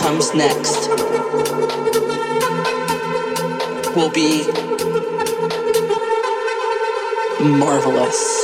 comes next will be marvelous.